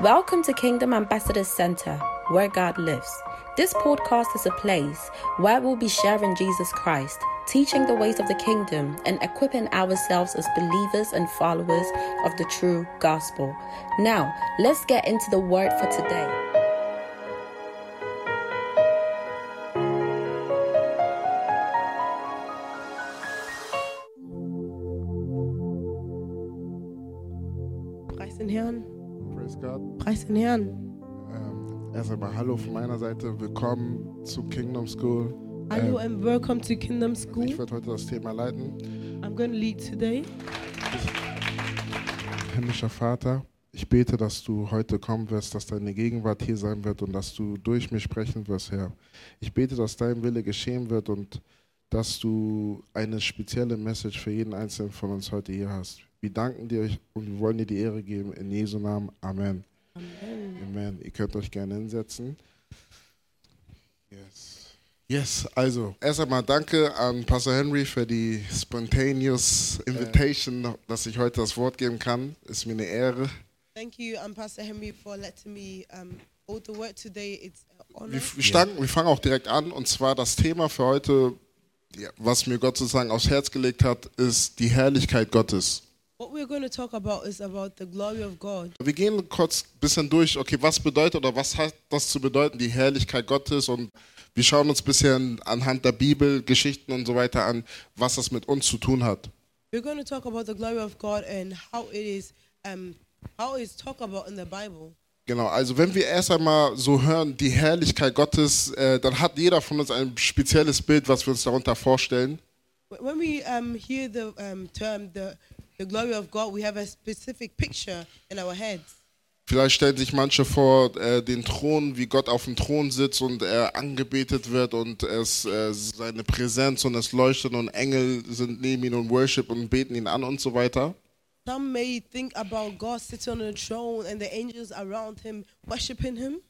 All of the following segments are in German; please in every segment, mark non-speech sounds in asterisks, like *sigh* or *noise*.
Welcome to Kingdom Ambassadors Center, where God lives. This podcast is a place where we'll be sharing Jesus Christ, teaching the ways of the kingdom, and equipping ourselves as believers and followers of the true gospel. Now, let's get into the word for today. Herrn. Ähm, erst einmal Hallo von meiner Seite. Willkommen zu Kingdom School. Hallo Ähm, and welcome to Kingdom ich School. werde heute das Thema leiten. I'm going to lead today. Himmlischer Vater, ich bete, dass du heute kommen wirst, dass deine Gegenwart hier sein wird und dass du durch mich sprechen wirst, Herr. Ich bete, dass dein Wille geschehen wird und dass du eine spezielle Message für jeden Einzelnen von uns heute hier hast. Wir danken dir und wir wollen dir die Ehre geben. In Jesu Namen. Amen. Amen. Amen. Ihr könnt euch gerne hinsetzen. Yes. Yes, also erst einmal danke an Pastor Henry für die spontaneous invitation, dass ich heute das Wort geben kann. Ist mir eine Ehre. Thank you, I'm Pastor Henry, for letting me um, hold the word today. It's an honor. Wir, wir, starten, wir fangen auch direkt an und zwar das Thema für heute, was mir Gott sozusagen aufs Herz gelegt hat, ist die Herrlichkeit Gottes. What we're going to talk about is about the glory of God. Wir gehen kurz ein bisschen durch, okay, was bedeutet oder was hat das zu bedeuten, die Herrlichkeit Gottes und wir schauen uns ein bisschen anhand der Bibel, Geschichten und so weiter an, was das mit uns zu tun hat. We're going to talk about the glory of God and how it is, um, how it is talked about in the Bible. Genau, also wenn wir erst einmal so hören, die Herrlichkeit Gottes, äh, dann hat jeder von uns ein spezielles Bild, was wir uns darunter vorstellen. When we um, hear the um, term the, the glory of God, we have a specific picture in our heads. Vielleicht stellen sich manche vor äh, den Thron, wie Gott auf dem Thron sitzt und er angebetet wird und es äh, seine Präsenz und es leuchtet und Engel sind neben ihm und worship und beten ihn an und so weiter. Some may think about God sitting on a throne and the angels around him worshiping him.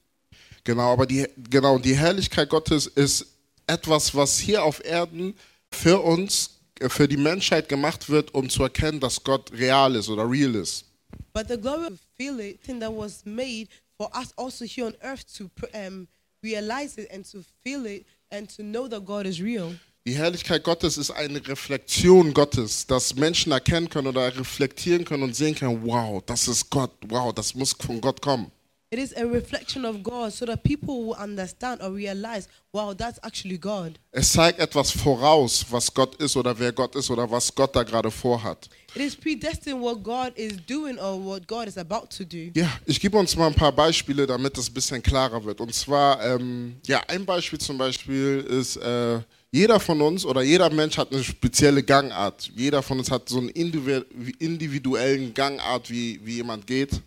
Genau, aber die, genau, die Herrlichkeit Gottes ist etwas, was hier auf Erden für uns, für die Menschheit gemacht wird, um zu erkennen, dass Gott real ist oder real ist. But the glory of feel it, thing that was made for us also here on earth to um, realize it and to feel it and to know that God is real. Die Herrlichkeit Gottes ist eine Reflexion Gottes, dass Menschen erkennen können oder reflektieren können und sehen können, wow, das ist Gott, wow, das muss von Gott kommen. It is a reflection of God so that people will understand or realize, wow, that's actually God. Es zeigt etwas voraus, was Gott ist oder wer Gott ist oder was Gott da gerade vorhat. It is predestined what God is doing or what God is about to do. Ja, ich gebe uns mal ein paar Beispiele, damit es ein bisschen klarer wird. Und zwar, ähm, ja, ein Beispiel zum Beispiel ist, äh, jeder von uns oder jeder Mensch hat eine spezielle Gangart. Jeder von uns hat so einen individu- individuellen Gangart, wie, wie jemand geht.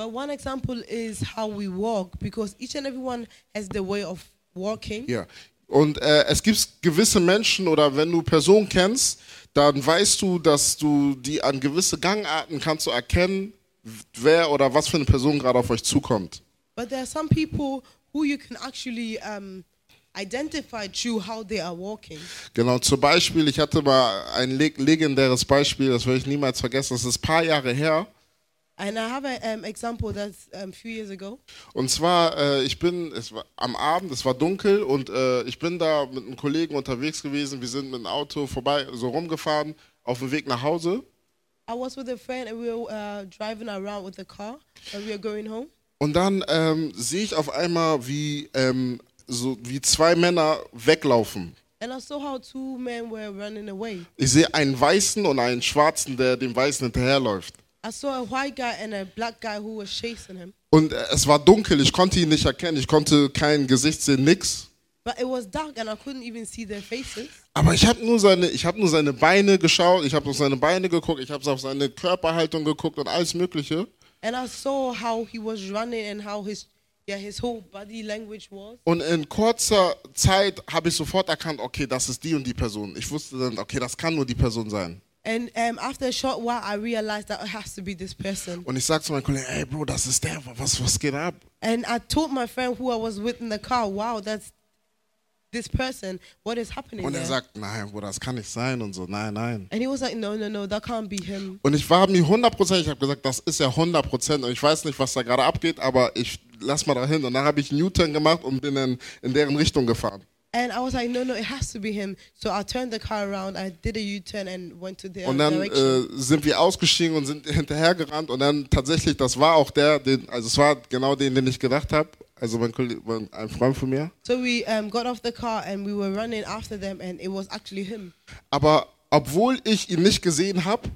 But one example is how we walk because each and everyone has the way of walking. Ja. Und äh, es gibt gewisse Menschen oder wenn du Personen kennst, dann weißt du, dass du die an gewisse Gangarten kannst du erkennen, wer oder was für eine Person gerade auf euch zukommt. But there are some people who you can actually um, identify through how they are walking. Genau, zum Beispiel, ich hatte mal ein leg legendäres Beispiel, das werde ich niemals vergessen, das ist ein paar Jahre her. And I have an um, example that's um, a few years ago. Und zwar, äh, ich bin, es war am Abend, es war dunkel und äh, ich bin da mit einem Kollegen unterwegs gewesen. Wir sind mit dem Auto vorbei, so rumgefahren, auf dem Weg nach Hause. I was with a friend and we were uh, driving around with the car and we were going home. Und dann ähm, sehe ich auf einmal, wie, ähm, so, wie zwei Männer weglaufen. And I saw how two men were running away. Ich sehe einen Weißen und einen Schwarzen, der dem Weißen hinterherläuft. I saw a white guy and a black guy who was chasing him. Und es war dunkel, ich konnte ihn nicht erkennen, ich konnte kein Gesicht sehen, nix. But it was dark and I couldn't even see their faces. Aber ich habe nur, seine- ich hab nur seine Beine geschaut, ich habe auf seine Beine geguckt, ich habe auf seine Körperhaltung geguckt und alles Mögliche. And I saw how he was running and how his yeah his whole body language was. Und in kurzer Zeit habe ich sofort erkannt, okay, das ist die und die Person. Ich wusste dann, okay, das kann nur die Person sein. And um, after a short while, I realized that it has to be this person. Und ich sag zu meinem Kollegen, ey Bro, das ist der, was, was geht ab? And I told my friend who I was with in the car, wow, that's this person, what is happening Und er there? sagt, nein, Bruder, das kann nicht sein und so, nein, nein. And he was like, no, no, no, that can't be him. Und ich war mir 100%, ich habe gesagt, das ist ja 100% und ich weiß nicht, was da gerade abgeht, aber ich lass mal dahin. Und dann habe ich einen U-Turn gemacht und bin in, in deren Richtung gefahren. And I was like, no, no, it has to be him. So I turned the car around, I did a U-turn and went to their Und dann äh, sind wir ausgestiegen und sind hinterhergerannt und dann tatsächlich, das war auch der, den, also es war genau den, den ich gedacht habe. Also mein Kollege, ein Freund von mir. so we um, got off the car and we were running after them, and it was actually him. Aber obwohl ich ihn nicht gesehen habe,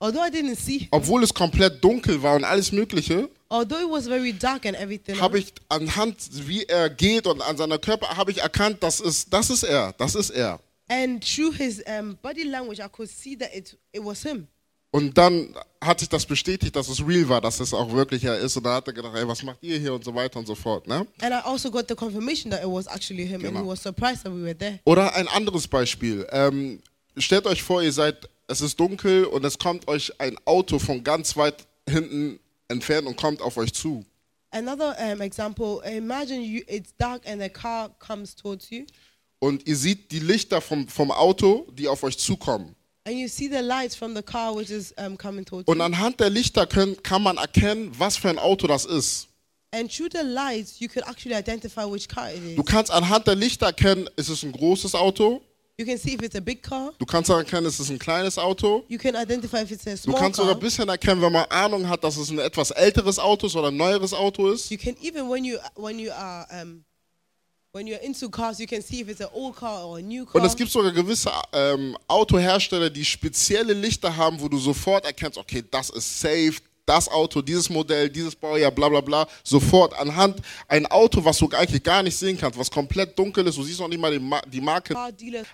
Although I didn't see him, obwohl es komplett dunkel war und alles Mögliche, although it was very dark and everything, habe ich anhand, wie er geht und an seiner Körper, habe ich erkannt, das ist, das ist er, das ist er. and through his um, body language, I could see that it it was him. Und dann hat sich das bestätigt, dass es real war, dass es auch wirklich er ist. Und dann hat er gedacht, ey, was macht ihr hier und so weiter und so fort. Ne? And I also got the confirmation that it was actually him, and Genau. he was surprised that we were there. Oder ein anderes Beispiel. Ähm, stellt euch vor, ihr seid, es ist dunkel und es kommt euch ein Auto von ganz weit hinten entfernt und kommt auf euch zu. Another um, example: Imagine you, it's dark and a car comes towards you, Und ihr seht die Lichter vom, vom Auto, die auf euch zukommen. and you see the lights from the car which is um, coming towards Und anhand der Lichter können, kann man erkennen, was für ein Auto das ist. And through the lights, you could actually identify which car it is. Du kannst anhand der Lichter erkennen, ist es ein großes Auto. You can see if it's a big car. Du kannst erkennen, ist es ein kleines Auto. You can identify if it's a Du small kannst sogar car. ein bisschen erkennen, wenn man Ahnung hat, dass es ein etwas älteres Auto ist oder ein neueres Auto ist. You can even when you when you are um, when you're into cars, you can see if it's an old car or a new car. Und es gibt sogar gewisse ähm, Autohersteller, die spezielle Lichter haben, wo du sofort erkennst, okay, das ist safe, das Auto, dieses Modell, dieses Baujahr, bla bla bla, sofort anhand ein Auto, was du eigentlich gar nicht sehen kannst, was komplett dunkel ist, du siehst noch nicht mal die, Ma die Marke,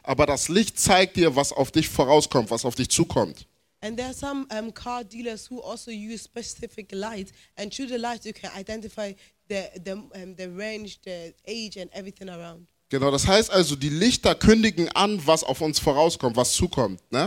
aber das Licht zeigt dir, was auf dich vorauskommt, was auf dich zukommt. and there are some um, car dealers who also use specific lights, and through the lights you can identify the the um, the range, the age, and everything around. Genau, das heißt also, die Lichter kündigen an, was auf uns vorauskommt, was zukommt. So Ne?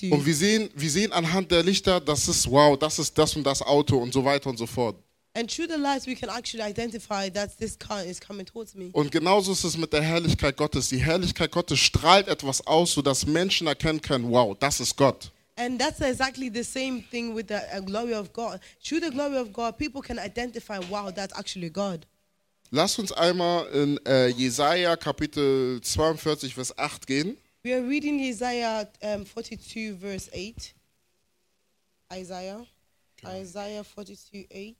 you. Und wir sehen, wir sehen anhand der Lichter, das ist wow, das ist das und das Auto und so weiter und so fort. And through the lights, we can actually identify that this car is coming towards me. Und genauso ist es mit der Herrlichkeit Gottes. Die Herrlichkeit Gottes strahlt etwas aus, sodass Menschen erkennen können, wow, das ist Gott. And that's exactly the same thing with the uh, glory of God. Through the glory of God, people can identify, wow, that's actually God. Lass uns einmal in äh, Jesaja Kapitel 42, Vers 8 gehen. We are reading Isaiah um, 42, verse 8. Isaiah. Isaiah 42, 8.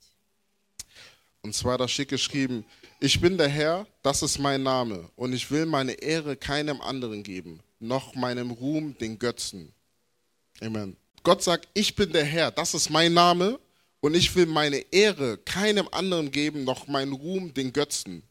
Und zwar da steht geschrieben, ich bin der Herr, das ist mein Name, und ich will meine Ehre keinem anderen geben, noch meinem Ruhm den Götzen. Amen. Gott sagt, ich bin der Herr, das ist mein Name, und ich will meine Ehre keinem anderen geben, noch meinen Ruhm den Götzen.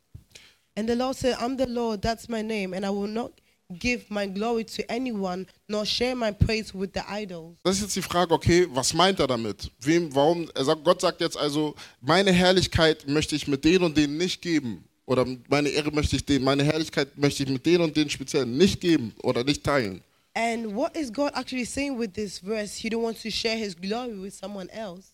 And the Lord said, I'm the Lord, that's my name, and I will not give my glory to anyone, nor share my praise with the idols. Das ist jetzt die Frage, okay, was meint er damit? Wem, warum? Er sagt, Gott sagt jetzt also, meine Herrlichkeit möchte ich mit denen und denen nicht geben. Oder meine Ehre möchte ich denen, meine Herrlichkeit möchte ich mit denen und denen speziell nicht geben oder nicht teilen. And what is God actually saying with this verse? He don't want to share his glory with someone else.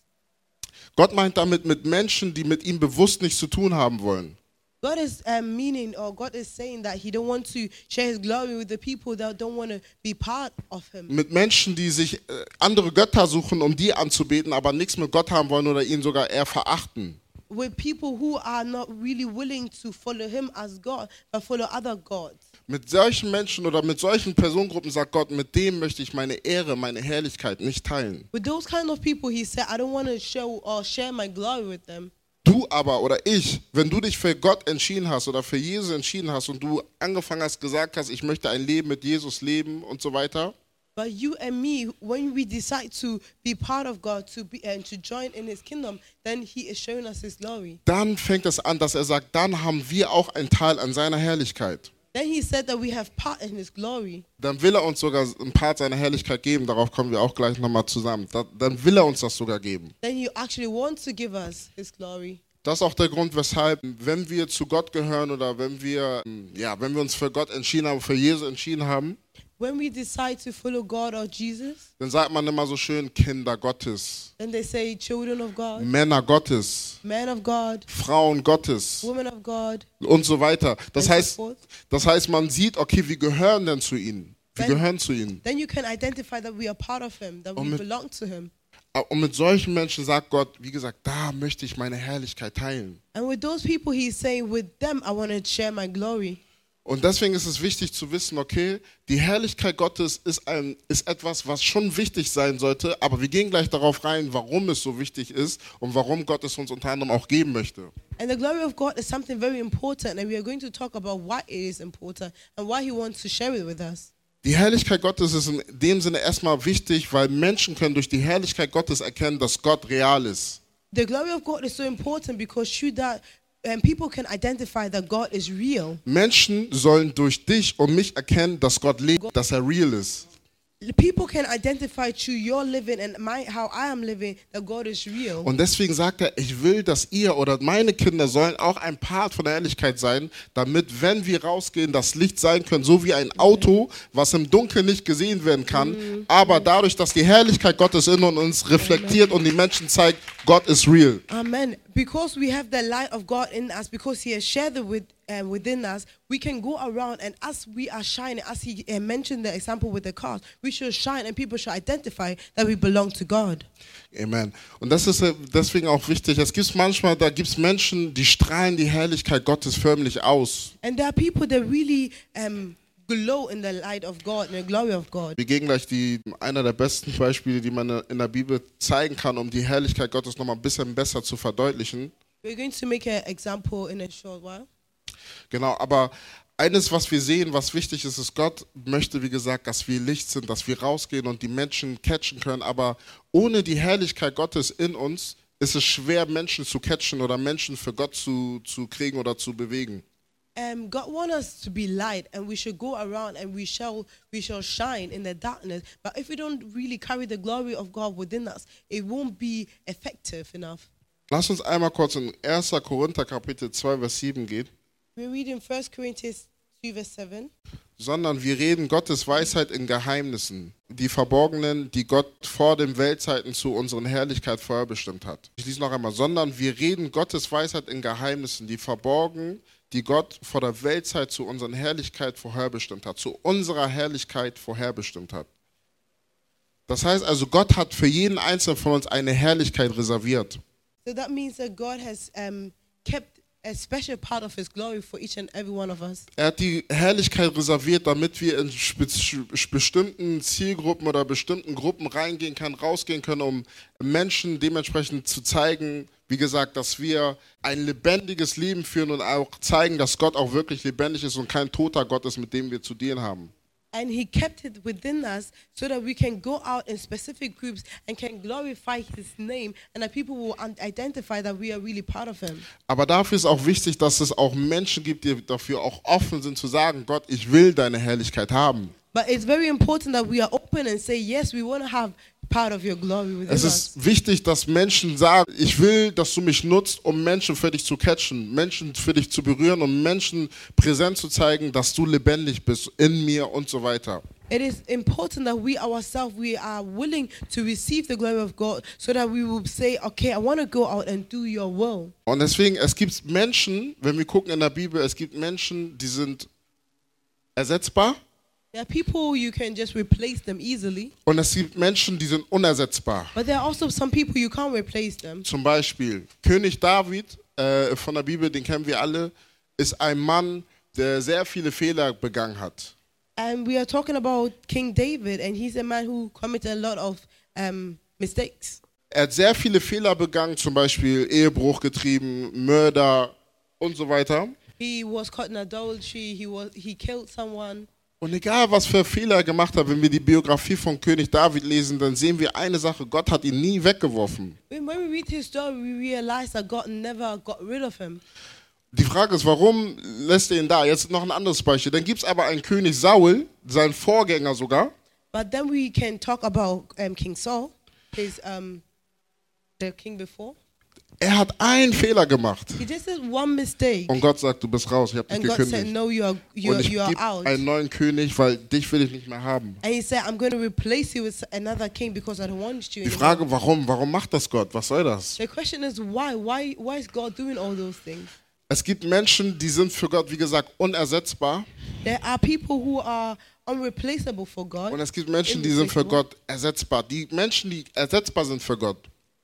Gott meint damit mit Menschen, die mit ihm bewusst nichts zu tun haben wollen. God is um, meaning, or God is saying that He don't want to share His glory with the people that don't want to be part of Him. Mit Menschen, die sich äh, andere Götter suchen, um die anzubeten, aber nichts mit Gott haben wollen oder ihn sogar eher verachten. With people who are not really willing to follow Him as God, but follow other gods. Mit solchen Menschen oder mit solchen Personengruppen sagt Gott, mit dem möchte ich meine Ehre, meine Herrlichkeit nicht teilen. With those kind of people, He said, I don't want to show or share my glory with them. Du aber oder ich, wenn du dich für Gott entschieden hast oder für Jesus entschieden hast und du angefangen hast, gesagt hast, ich möchte ein Leben mit Jesus leben und so weiter, But you and me, when we decide to be part of God, to be and to join in His kingdom, then He is showing us His glory. dann fängt es an, dass er sagt, dann haben wir auch einen Teil an seiner Herrlichkeit. Then He said that we have part in His glory. Dann will er uns sogar ein Part seiner Herrlichkeit geben, darauf kommen wir auch gleich nochmal zusammen. Da- Dann will er uns das sogar geben. Then He actually wants to give us His glory. Das ist auch der Grund, weshalb, wenn wir zu Gott gehören oder wenn wir, ja, wenn wir uns für Gott entschieden haben, für Jesus entschieden haben, when we decide to follow God or Jesus, dann sagt man immer so schön Kinder Gottes, then they say children of God, Männer Gottes, men of God, Frauen Gottes women of God, und so weiter. Das and heißt, so forth. das heißt, man sieht, okay, wir gehören denn zu ihnen. Wir Wenn- gehören zu ihnen. Then you can identify that we are part of Him, that Und we mit- belong to Him. Und mit solchen Menschen sagt Gott, wie gesagt, da möchte ich meine Herrlichkeit teilen. And with those people, He's saying, with them, I want to share my glory. Und deswegen ist es wichtig zu wissen, okay, die Herrlichkeit Gottes ist, ein, ist etwas, was schon wichtig sein sollte, aber wir gehen gleich darauf rein, warum es so wichtig ist und warum Gott es uns unter anderem auch geben möchte. And the glory of God is something very important, and we are going to talk about why it is important and why He wants to share it with us. Die Herrlichkeit Gottes ist in dem Sinne erstmal wichtig, weil Menschen können durch die Herrlichkeit Gottes erkennen, dass Gott real ist. The glory of God is so important because through that, people can identify that God is real. Menschen sollen durch dich und mich erkennen, dass Gott lebt, dass er real ist. People can identify through your living and my how I am living that God is real. Und deswegen sagt er, ich will, dass ihr oder meine Kinder sollen auch ein Part von der Herrlichkeit sein, damit, wenn wir rausgehen, das Licht sein können, so wie ein Auto, was im Dunkeln nicht gesehen werden kann, aber dadurch, dass die Herrlichkeit Gottes in uns reflektiert und die Menschen zeigt, Gott ist real. Amen. Because we have the light of God in us, because He has shared it with um, within us, we can go around and as we are shining, as He uh, mentioned the example with the cars, we should shine and people should identify that we belong to God. Amen. Und das ist äh, deswegen auch wichtig. Es gibt manchmal, da gibt es Menschen, die strahlen die Herrlichkeit Gottes förmlich aus. And there are people that really um, glow in the light of God and the glory of God. Wir gehen gleich die, einer der besten Beispiele, die man in der Bibel zeigen kann, um die Herrlichkeit Gottes nochmal ein bisschen besser zu verdeutlichen. We're going to make an example in a short while. Genau, aber eines, was wir sehen, was wichtig ist, ist, Gott möchte, wie gesagt, dass wir Licht sind, dass wir rausgehen und die Menschen catchen können. Aber ohne die Herrlichkeit Gottes in uns ist es schwer, Menschen zu catchen oder Menschen für Gott zu, zu kriegen oder zu bewegen. Um, God wants us to be light, and we should go around and we shall we shall shine in the darkness. But if we don't really carry the glory of God within us, it won't be effective enough. Lass uns einmal kurz in 1. Korinther Kapitel 2, Vers 7 gehen. We read in 1 Corinthians 2, verse 7. sondern wir reden Gottes Weisheit in Geheimnissen, die verborgenen, die Gott vor den Weltzeiten zu unseren Herrlichkeit vorherbestimmt hat. Ich lese noch einmal, sondern wir reden Gottes Weisheit in Geheimnissen, die verborgen, die Gott vor der Weltzeit zu unseren Herrlichkeit vorherbestimmt hat, zu unserer Herrlichkeit vorherbestimmt hat. Das heißt also, Gott hat für jeden Einzelnen von uns eine Herrlichkeit reserviert. So that means that God has um, kept Er hat die Herrlichkeit reserviert, damit wir in bestimmten Zielgruppen oder bestimmten Gruppen reingehen können, rausgehen können, um Menschen dementsprechend zu zeigen, wie gesagt, dass wir ein lebendiges Leben führen und auch zeigen, dass Gott auch wirklich lebendig ist und kein toter Gott ist, mit dem wir zu dienen haben. And He kept it within us so that we can go out in specific groups and can glorify His name, and that people will identify that we are really part of Him. Aber dafür ist auch wichtig, dass es auch Menschen gibt, die dafür auch offen sind zu sagen, Gott, ich will deine Herrlichkeit haben. But it's very important that we are open and say, yes, we want to have Es ist wichtig, dass Menschen sagen, ich will, dass du mich nutzt, um Menschen für dich zu catchen, Menschen für dich zu berühren, um Menschen präsent zu zeigen, dass du lebendig bist in mir und so weiter. It is important that we ourselves we are willing to receive the glory of God so that we will say, okay, I want to go out and do your will. Und deswegen, es gibt Menschen, wenn wir gucken in der Bibel, es gibt Menschen, die sind ersetzbar There are people you can just replace them easily, und es gibt Menschen, die sind unersetzbar. but there are also some people you can't replace them. Zum Beispiel König David äh, von der Bibel, den kennen wir alle, ist ein Mann, der sehr viele Fehler begangen hat. And we are talking about King David, and he's a man who committed a lot of um, mistakes. Er hat sehr viele Fehler begangen, zum Beispiel Ehebruch getrieben, Mörder und so weiter. He was caught in adultery. He was he killed someone. Und egal, was für Fehler er gemacht hat, wenn wir die Biografie von König David lesen, dann sehen wir eine Sache, Gott hat ihn nie weggeworfen. Die Frage ist, warum lässt er ihn da? Jetzt noch ein anderes Beispiel. Dann gibt es aber einen König Saul, sein Vorgänger sogar, But then we can talk about um, King Saul, his um, the king before. Er hat einen Fehler gemacht. He just did one mistake. Und Gott sagt, du bist raus, ich habe dich God said, gekündigt. No, you are, you Und ich gebe einen neuen König, weil dich will ich nicht mehr haben. Said, I'm going to replace you with another king because I don't want you Die. Frage, warum? Warum macht das Gott? Was soll das? The question is why? Why why is God doing all those things? Es gibt Menschen, die sind für Gott, wie gesagt, unersetzbar. There are people who are unreplaceable for God. Und es gibt Menschen, die sind für. Gott ersetzbar. Die Menschen, die ersetzbar sind für Gott,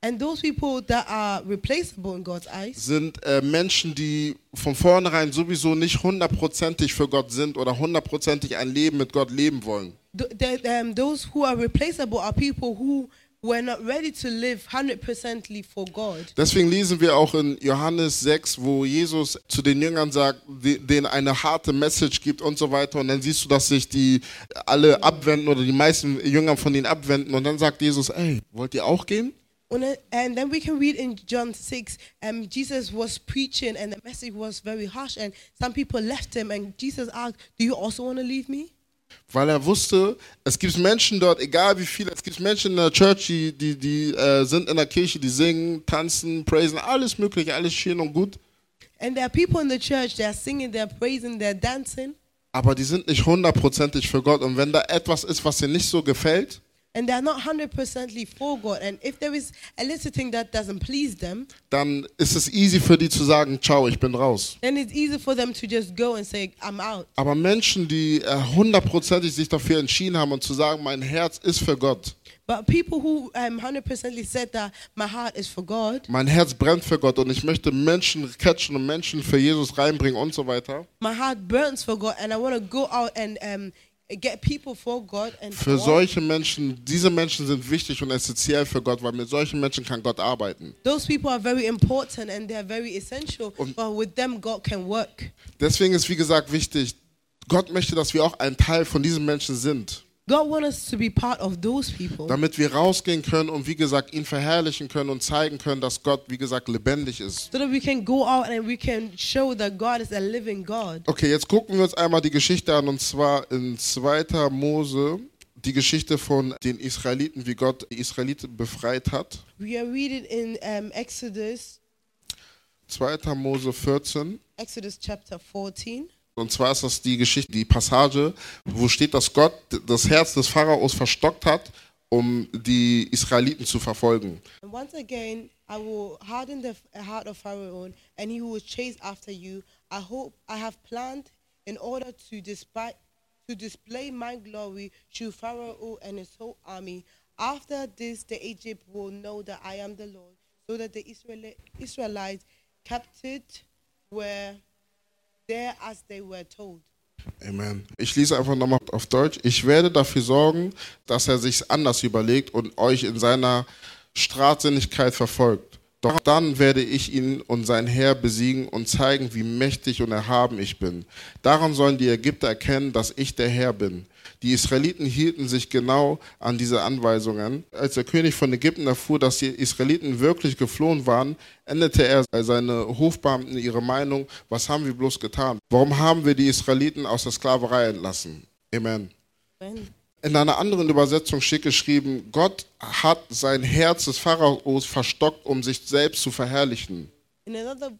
And those people that are replaceable in God's eyes sind äh, Menschen, die von vornherein sowieso nicht hundertprozentig für Gott sind oder hundertprozentig ein Leben mit Gott leben wollen. th- the, um, those who are replaceable are people who were not ready to live 100%ly for God. Deswegen lesen wir auch in Johannes 6, wo Jesus zu den Jüngern sagt, die- denen eine harte Message gibt und so weiter. Und dann siehst du, dass sich die alle abwenden oder die meisten Jünger von ihnen abwenden. Und dann sagt Jesus, ey, wollt ihr auch gehen? And then, we can read in John 6, um, Jesus was preaching and the message was very harsh, and some people left him. And Jesus asked, Do you also want to leave me? Weil er wusste, es gibt Menschen dort, egal wie viele, es gibt Menschen in der Church, die, die, die äh, sind in der Kirche, die singen, tanzen, praisen, alles mögliche, alles schön und gut. And there are people in the church, they're singing, they're praising, they're dancing, Aber die sind nicht hundertprozentig für Gott. Und wenn da etwas ist, was dir nicht so gefällt, and they're not 100%ly for God. And if there is a little thing that doesn't please them, dann ist es easy für die zu sagen, ciao, ich bin raus. then it's easy for them to just go and say, I'm out. Aber Menschen, die äh, hundertprozentig sich dafür entschieden haben und zu sagen, mein Herz ist für Gott, But people who um, 100%ly said that my heart is for God, mein Herz brennt für Gott und ich möchte Menschen catchen und Menschen für Jesus reinbringen und so weiter. my heart burns for God, and I want to go out and um, get people for God. And Für solche Menschen, diese Menschen sind wichtig und essentiell für Gott, weil mit solchen Menschen kann Gott arbeiten. those people are very important and they're very essential. Und- but with them, God can work. Deswegen ist, wie gesagt, wichtig, Gott möchte, dass wir auch ein Teil von diesen Menschen sind, God wants us to be part of those people. damit wir rausgehen können und, wie gesagt, ihn verherrlichen können und zeigen können, dass Gott, wie gesagt, lebendig ist. So that we can go out and we can show that God is a living God. Okay, jetzt gucken wir uns einmal die Geschichte an und zwar in 2. Mose, die Geschichte von den Israeliten, wie Gott die Israeliten befreit hat. We are reading in um, Exodus, 2. Mose 14. Exodus chapter 14. Und zwar ist das die Geschichte, die Passage, wo steht, dass Gott das Herz des Pharaos verstockt hat, um die Israeliten zu verfolgen. And once again, I will harden the heart of Pharaoh, and he will chase after you. I hope I have planned in order to despite to display my glory to Pharaoh and his whole army. After this, the Egypt will know that I am the Lord, so that the Israeli- Israelites captured were there as they were told. Amen. Ich lese einfach nochmal auf Deutsch. Ich werde dafür sorgen, dass er sich anders überlegt und euch in seiner Stratsinnigkeit verfolgt. Doch dann werde ich ihn und sein Heer besiegen und zeigen, wie mächtig und erhaben ich bin. Daran sollen die Ägypter erkennen, dass ich der Herr bin. Die Israeliten hielten sich genau an diese Anweisungen. Als der König von Ägypten erfuhr, dass die Israeliten wirklich geflohen waren, änderte er seine Hofbeamten ihre Meinung, was haben wir bloß getan? Warum haben wir die Israeliten aus der Sklaverei entlassen? Amen. Amen. In einer anderen Übersetzung steht geschrieben, Gott hat sein Herz des Pharaos verstockt, um sich selbst zu verherrlichen. In another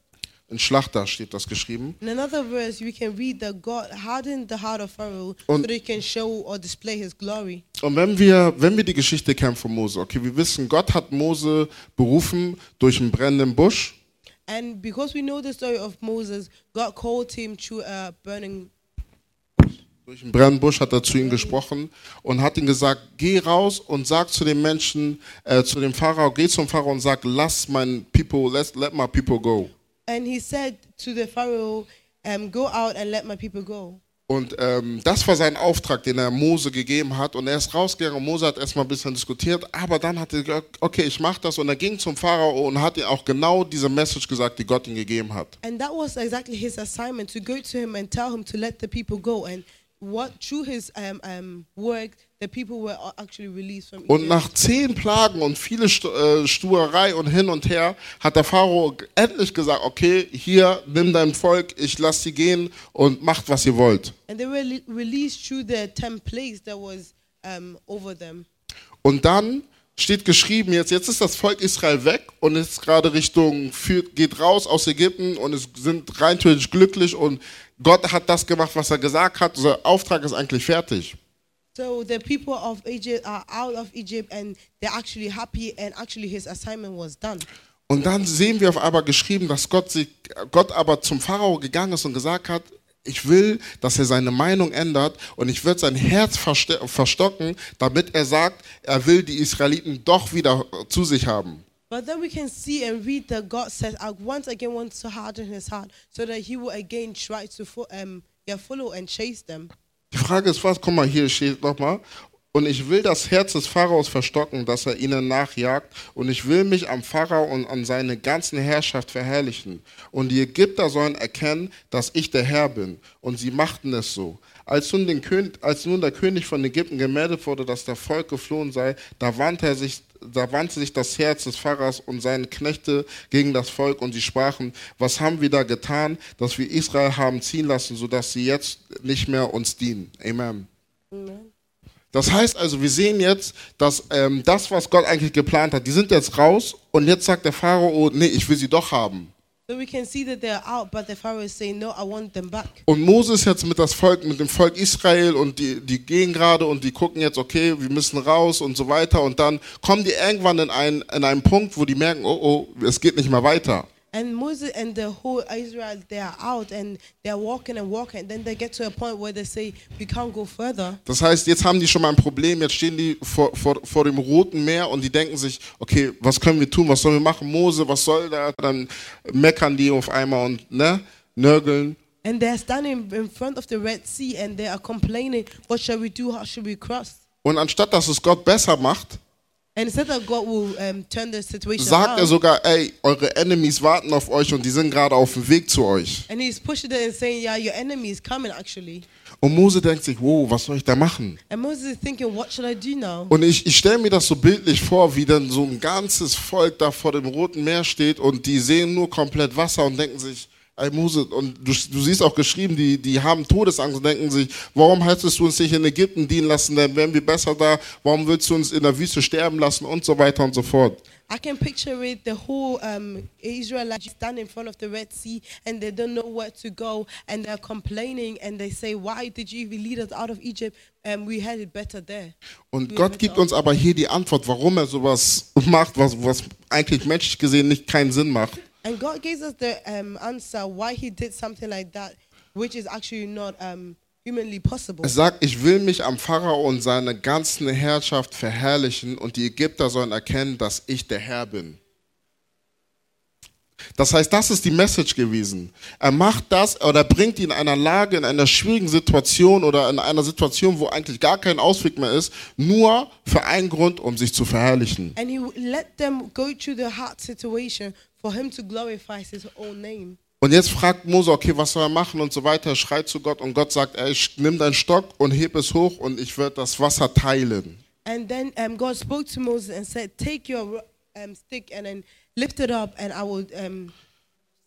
In Schlachter steht das geschrieben. In another verse, we can read that God hardened the heart of Pharaoh Und- so that he can show or display his glory. Und wenn wir, wenn wir die Geschichte kennen von Mose, okay, wir wissen, Gott hat Mose berufen durch einen brennenden Busch. And because we know the story of Moses, God called him to a burning. Durch einen brennenden Busch hat er zu ihm gesprochen und hat ihm gesagt, geh raus und sag zu den Menschen, äh, zu dem Pharao, geh zum Pharao und sag, lass mein people, let, let my people go. And he said to the Pharaoh, um, Go out and let my people go. Und ähm, das war sein Auftrag, den er Mose gegeben hat. Und er ist rausgegangen und Mose hat erstmal ein bisschen diskutiert, aber dann hat er gesagt, okay, ich mache das. Und er ging zum Pharao und hat ihm auch genau diese Message gesagt, die Gott ihm gegeben hat. And that was exactly his assignment to go to him and tell him to let the people go. And what through his um, um, work, the people were actually released from Und nach zehn Plagen und viele äh, Stuerei und hin und her hat der Pharao endlich gesagt, okay, hier, nimm dein Volk, ich lass sie gehen und macht, was ihr wollt. And they were le- released through the ten plagues that was um, over them. Und dann steht geschrieben, jetzt, jetzt ist das Volk Israel weg und ist gerade Richtung, führt, geht raus aus Ägypten und es sind rein theoretisch glücklich und Gott hat das gemacht, was er gesagt hat. Der Auftrag ist eigentlich fertig. So the people of Egypt are out of Egypt and they're actually happy and actually his assignment was done. Und dann sehen wir auf einmal geschrieben, dass Gott, sich, Gott aber zum Pharao gegangen ist und gesagt hat, ich will, dass er seine Meinung ändert und ich werde sein Herz verstocken, damit er sagt, er will die Israeliten doch wieder zu sich haben. But then we can see and read that God says, I once again wants to harden his heart so that he will again try to um, yeah, follow and chase them. Die Frage ist was, guck mal, hier steht nochmal. Und ich will das Herz des Pharaos verstocken, dass er ihnen nachjagt. Und ich will mich am Pharao und an seine ganzen Herrschaft verherrlichen. Und die Ägypter sollen erkennen, dass ich der Herr bin. Und sie machten es so. Als nun, König, als nun der König von Ägypten gemeldet wurde, dass der Volk geflohen sei, da wandte, er sich, da wandte sich das Herz des Pharaos und seine Knechte gegen das Volk und sie sprachen, was haben wir da getan, dass wir Israel haben ziehen lassen, sodass sie jetzt nicht mehr uns dienen. Amen. Das heißt also, wir sehen jetzt, dass ähm, das, was Gott eigentlich geplant hat, die sind jetzt raus und jetzt sagt der Pharao, nee, ich will sie doch haben. Und Moses jetzt mit das Volk, mit dem Volk Israel und die, die gehen gerade und die gucken jetzt, okay, wir müssen raus und so weiter. Und dann kommen die irgendwann in einen, in einen Punkt, wo die merken, oh, oh, es geht nicht mehr weiter. And Moses and the whole Israel, they are out and they're walking and walking. And then they get to a point where they say, We can't go further. Das heißt, jetzt haben die schon mal ein Problem, jetzt stehen die vor, vor, vor dem Roten Meer und die denken sich, okay, was können wir tun, was sollen wir machen? Mose, was soll da? Dann meckern die auf einmal und ne, nörgeln. And they're standing in front of the Red Sea and they are complaining, What shall we do? How should we cross? Und anstatt dass es Gott besser macht, And instead that God will um, turn the situation sagt er sogar, ey, eure Enemies warten auf euch und die sind gerade auf dem Weg zu euch. and he's pushing it and saying, Yeah, your enemy is coming actually. Und Mose denkt sich, wow, was soll ich da machen? And Moses is thinking, What should I do now? Und ich, ich stelle mir das so bildlich vor, wie dann so ein ganzes Volk da vor dem Roten Meer steht und die sehen nur komplett Wasser und denken sich, ey Mose, und du, du siehst auch geschrieben, die, die haben Todesangst und denken sich, warum hättest du uns nicht in Ägypten dienen lassen, dann wären wir besser da, warum willst du uns in der Wüste sterben lassen und so weiter und so fort. I can picture it the whole um, Israelites stand in front of the Red Sea and they don't know where to go and they're complaining and they say, Why did you even lead us out of Egypt? And we had it better there. Und We Gott gibt uns aber hier die Antwort, warum er sowas macht, was, was eigentlich menschlich gesehen nicht keinen Sinn macht. And God gives us the um, answer why He did something like that, which is actually not um, humanly possible. Er sagt, ich will mich am Pharao und seine ganze Herrschaft verherrlichen und die Ägypter sollen erkennen, dass ich der Herr bin. Das heißt, das ist die Message gewesen. Er macht das oder bringt ihn in einer Lage, in einer schwierigen Situation oder in einer Situation, wo eigentlich gar kein Ausweg mehr ist, nur für einen Grund, um sich zu verherrlichen. And He let them go through the hard situation for Him to glorify His own name. Und jetzt fragt Mose, okay, was soll er machen und so weiter, Er schreit zu Gott und Gott sagt, ey, nimm deinen Stock und heb es hoch und ich werde das Wasser teilen. And then um, God spoke to Moses and said, Take your um, stick and then lift it up, and I will um,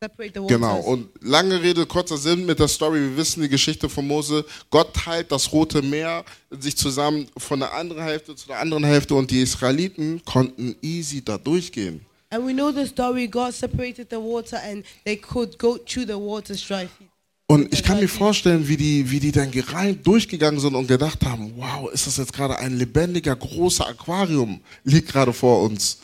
separate the waters. Genau, und lange Rede, kurzer Sinn mit der Story. Wir wissen die Geschichte von Mose. Gott teilt das Rote Meer sich zusammen von der anderen Hälfte zu der anderen Hälfte und die Israeliten konnten easy da durchgehen. And we know the story. God separated the water, and they could go through the waters dry. Und ich kann mir vorstellen, wie die, wie die dann gerein durchgegangen sind und gedacht haben, wow, ist das jetzt gerade ein lebendiger, großer Aquarium, liegt gerade vor uns.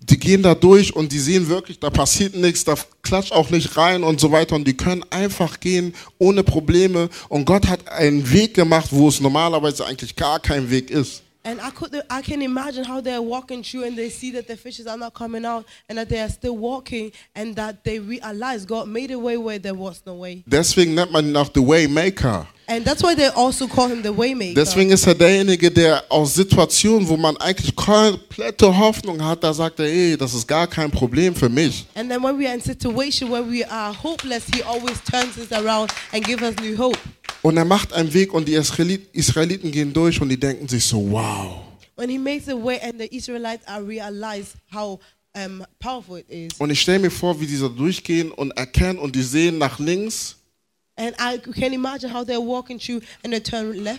Die gehen da durch und die sehen wirklich, da passiert nichts, da klatscht auch nicht rein und so weiter. Und die können einfach gehen ohne Probleme. Und Gott hat einen Weg gemacht, wo es normalerweise eigentlich gar kein Weg ist. And I could, I can imagine how they're walking through, and they see that the fishes are not coming out, and that they are still walking, and that they realize God made a way where there was no way. Deswegen nennt man ihn auch The Waymaker. And that's why they also call him the Waymaker. Deswegen ist er derjenige, der aus Situationen, wo man eigentlich komplette Hoffnung hat, da sagt er, ey, das ist gar kein Problem für mich. And then when we are in situation where we are hopeless, he always turns us around and gives us new hope. Und er macht einen Weg und die Israelit- Israeliten gehen durch und die denken sich so, wow. When he makes a way and the Israelites are realize how um, powerful it is. Und ich stelle mir vor, wie die so durchgehen und erkennen und die sehen nach links,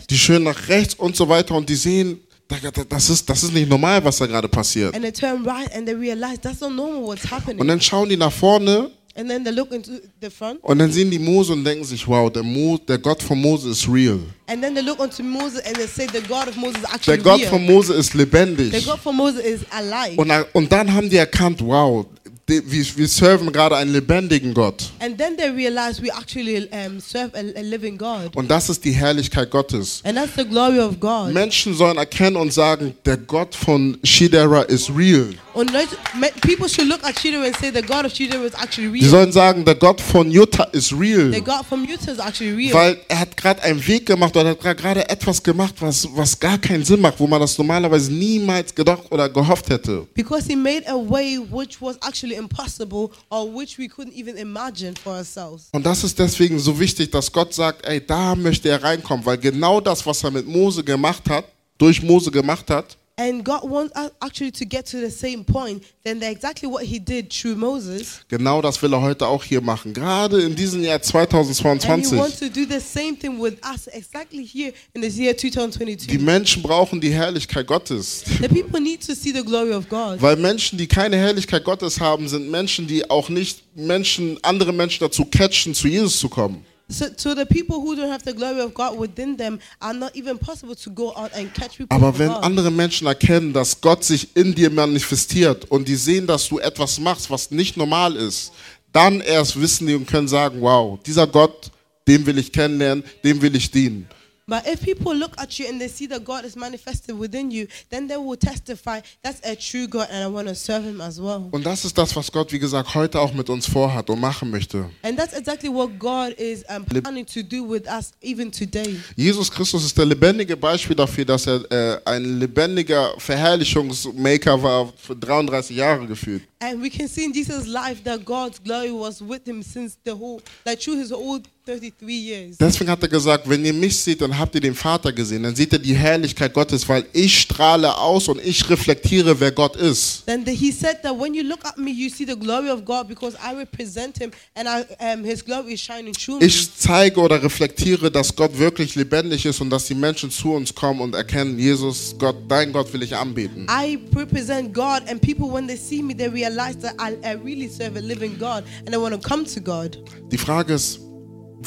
die schön nach rechts und so weiter und die sehen, da- da- das ist, das ist nicht normal, was da gerade passiert. And they turn right and they realize that's not normal what's happening. Und dann schauen die nach vorne and then they look into the front und dann sehen die Mose und denken sich, wow, der, Mo, der Gott von Mose ist real. and then they look onto Moses and they say the God of Moses is actually Der Gott real. von Mose ist the lebendig. God for Moses is alive. Und, und dann haben die erkannt, wow, die, wir, wir serven gerade einen lebendigen Gott. and then they realize we actually um, serve a, a living God. Und das ist die Herrlichkeit Gottes. And that's the glory of God. Menschen sollen erkennen und sagen, der Gott von Shidera ist real. And Leute, people should look at Shidra and say the God of Shidra is actually real. sollen sagen, der Gott von Jutta ist The real. God from Utah is actually real. Weil er hat gerade einen Weg gemacht oder hat gerade etwas gemacht, was, was gar keinen Sinn macht, wo man das normalerweise niemals gedacht oder gehofft hätte. Because he made a way which was actually impossible or which we couldn't even imagine for ourselves. Und das ist deswegen so wichtig, dass Gott sagt, ey, da möchte er reinkommen, weil genau das, was er mit Mose gemacht hat, durch Mose gemacht hat, And God wants us actually to get to the same point than the, exactly what he did through Moses. genau das will er heute auch hier machen. Gerade in diesem Jahr And he 2022. wants to do the same thing with us exactly here in this year Die 2022. Menschen brauchen die Herrlichkeit Gottes. The people need to see the glory of God. Weil Menschen, die keine Herrlichkeit Gottes haben, sind Menschen, die auch nicht Menschen, andere Menschen dazu catchen, zu Jesus zu kommen. So, so the people who don't have the glory of God within them are not even possible to go out and catch people Aber wenn andere Menschen erkennen, dass Gott sich in dir manifestiert und die sehen, dass du etwas machst, was nicht normal ist, dann erst wissen die und können sagen, wow, dieser Gott, den will ich kennenlernen, dem will ich dienen. But if people look at you and they see that God is manifested within you, then they will testify that's a true God and I want to serve him as well. Und das ist das, was Gott, wie gesagt, heute auch mit uns vorhat und machen möchte. And that's exactly what God is um, planning to do with us even today. Jesus Christus ist der lebendige Beispiel dafür, dass er äh, ein lebendiger Verherrlichungsmaker war für 33 Jahre gefühlt. And we can see in Jesus' life that God's glory was with him since the whole, like through his whole 33 years. Deswegen hat er gesagt, wenn ihr mich seht, dann habt ihr den Vater gesehen. Dann seht ihr die Herrlichkeit Gottes, weil ich strahle aus und ich reflektiere, wer Gott ist. Then the, he said that when you look at me, you see the glory of God because I represent him and I, um, his glory is shining through me. Ich zeige oder reflektiere, dass Gott wirklich lebendig ist und dass die Menschen zu uns kommen und erkennen, Jesus, Gott, dein Gott will ich anbeten. I represent God, and people, when they see me, they realize that I, I really serve a living God and they want to come to God. Die Frage ist,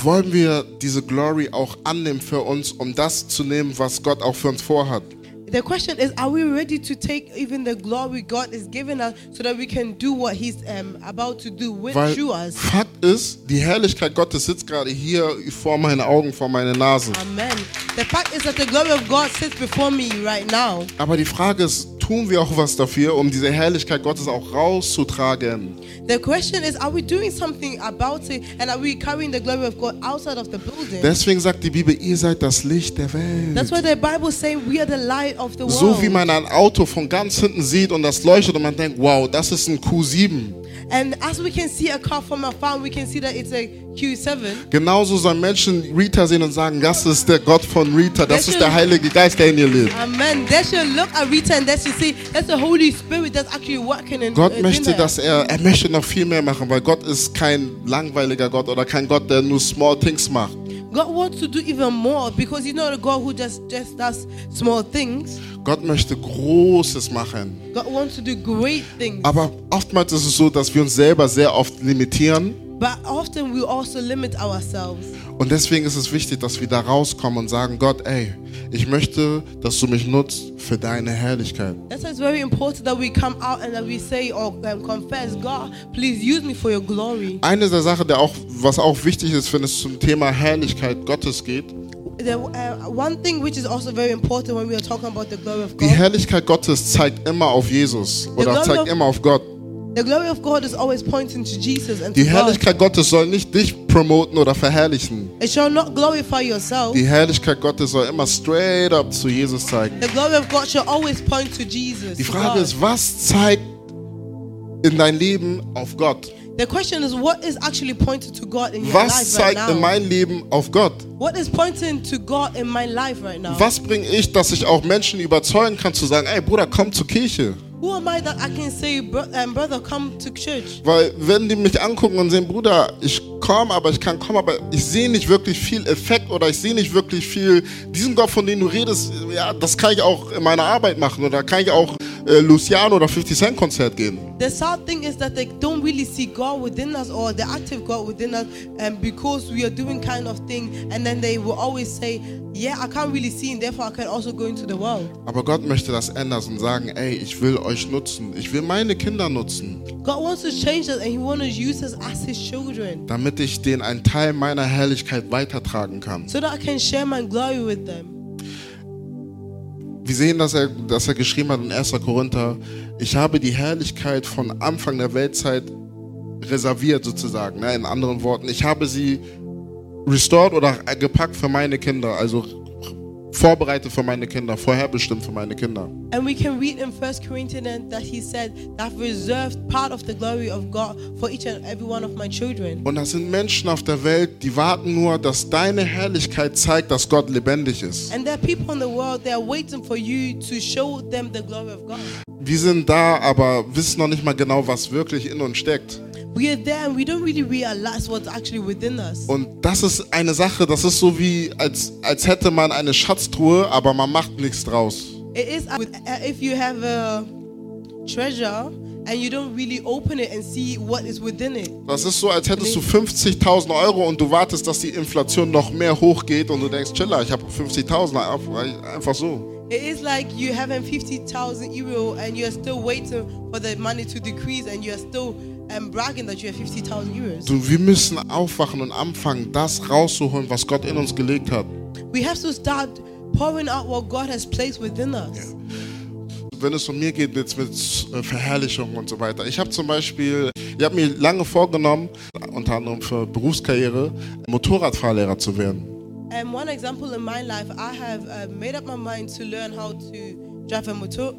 wollen wir diese Glory auch annehmen für uns, um das zu nehmen, was Gott auch für uns vorhat? The question is, are we ready to take even the glory God is giving us so that we can do what He's um, about to do with Weil through us? Fakt ist, die Herrlichkeit Gottes sitzt gerade hier vor meinen Augen, vor meiner Nase. Amen. The fact is that the glory of God sits before me right now. Aber die Frage ist, tun wir auch was dafür, um diese Herrlichkeit Gottes auch rauszutragen? The question is, are we doing something about it and are we carrying the glory of God outside of the building? Deswegen sagt die Bibel, ihr seid das Licht der That's Welt. why the Bible saying we are the light. So wie man ein Auto von ganz hinten sieht und das leuchtet und man denkt, wow, das ist ein Q7. and as we can see a car from afar, we can see that it's a Q7. Genauso sollen Menschen Rita sehen und sagen, das ist der Gott von Rita, das ist der Heilige Geist, der in ihr lebt. Amen. They should look at Rita and they should see that's the Holy Spirit that's actually working in Gott in möchte, dass er, er möchte noch viel mehr machen, weil Gott ist kein langweiliger Gott oder kein Gott, der nur small things macht. God wants to do even more because He's not a God who just just does small things. Gott möchte Großes machen. God wants to do great things. Aber oftmals ist es so, dass wir uns selber sehr oft limitieren. But often we also limit ourselves. Und deswegen ist es wichtig, dass wir da rauskommen und sagen, Gott, ey, ich möchte, dass du mich nutzt für deine Herrlichkeit. That's why it's very important that we come out and that we say or um, confess, God, please use me for your glory. Eine der Sachen, der auch, was auch wichtig ist, wenn es zum Thema Herrlichkeit Gottes geht, The, one thing which is very important when we are talking about the glory of die Herrlichkeit Gottes zeigt immer auf Jesus oder zeigt of- immer auf Gott. The glory of God is always pointing to Jesus and Die. Herrlichkeit Gottes soll nicht dich promoten oder verherrlichen. It shall not glorify yourself. Die Herrlichkeit Gottes soll immer straight up zu Jesus zeigen. The glory of God shall always point to Jesus. Die Frage ist, was zeigt in dein Leben auf Gott? the question is, what is actually pointed to God in your Was life right zeigt now? in mein Leben auf Gott? what is pointing to God in my life right now? Was bringe ich, dass ich auch Menschen überzeugen kann zu sagen, ey Bruder, komm zur Kirche? Who am I that I can say, bro- brother, come to church? Weil wenn die mich angucken und sehen, Bruder, ich komme, aber ich kann kommen, aber ich sehe nicht wirklich viel Effekt oder ich sehe nicht wirklich viel, diesen Gott, von dem du redest, ja, das kann ich auch in meiner Arbeit machen oder kann ich auch äh, Luciano oder 50 Cent Konzert gehen. The sad thing is that they don't really see God within us or the active God within us um, because we are doing kind of thing. And then they will always say, Yeah, I can't really see, and therefore I can also go into the world. Aber Gott möchte das ändern und sagen, ey, ich will euch nutzen, ich will meine Kinder nutzen, God wants to change us and He wants to use us as His children damit ich denen einen Teil meiner Herrlichkeit weitertragen kann. so that I can share my glory with them. Wir sehen, dass er, dass er geschrieben hat in 1. Korinther, ich habe die Herrlichkeit von Anfang der Weltzeit reserviert sozusagen. Ne? In anderen Worten, ich habe sie restored oder gepackt für meine Kinder, also vorbereitet für meine Kinder, vorherbestimmt für meine Kinder. And we can read in First Corinthians that He said that reserved part of the glory of God for each and every one of my children. Und das sind Menschen auf der Welt, die warten nur, dass deine Herrlichkeit zeigt, dass Gott lebendig ist. And there are people in the world that are waiting for you to show them the glory of God. Wir sind da, aber wissen noch nicht mal genau, was wirklich in uns steckt. We are there and we don't really realize what's actually within us. Und das ist eine Sache, das ist so wie, als, als hätte man eine Schatztruhe, aber man macht nichts draus. It is uh, if you have a treasure and you don't really open it and see what is within it. Das ist so, als hättest du 50.000 Euro und du wartest, dass die Inflation noch mehr hochgeht und du denkst, chilla, ich habe 50.000, einfach- einfach so. It is like you having 50,000 euro and you're still waiting for the money to decrease and you're still bragging that you have 50,000 euros. Du, wir müssen aufwachen und anfangen, das rauszuholen, was Gott in uns gelegt hat. We have to start pouring out what God has placed within us. Wenn es um mir geht, jetzt mit äh, Verherrlichung und so weiter. Ich habe zum Beispiel, ich habe mir lange vorgenommen, unter anderem für Berufskarriere, Motorradfahrlehrer zu werden. And one example in my life, I have uh, made up my mind to learn how to drive a motor,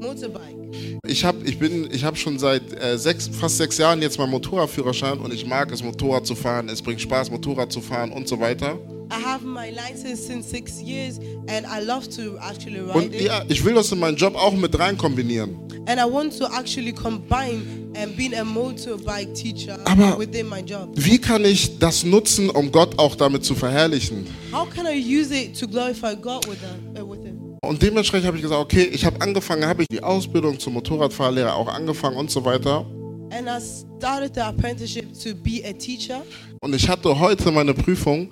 motorbike. Ich habe ich bin, ich hab schon seit äh, sechs, fast sechs Jahren jetzt meinen Motorradführerschein und ich mag es, Motorrad zu fahren. Es bringt Spaß, Motorrad zu fahren und so weiter. I have my license since six years and I love to actually ride Und ja, ich will das in meinen Job auch mit rein kombinieren. And I want to actually combine um, being a motorbike teacher Aber- within my job. Wie kann ich das nutzen, um Gott auch damit zu verherrlichen? How can I use it to glorify God with, that? Und dementsprechend habe ich gesagt, okay, ich habe angefangen, habe ich die Ausbildung zum Motorradfahrlehrer auch angefangen und so weiter. And I started the apprenticeship to be a teacher. Und ich hatte heute meine Prüfung.